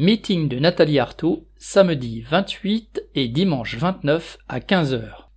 Meeting de Nathalie Arthaud, samedi 28 et dimanche 29 à 15h.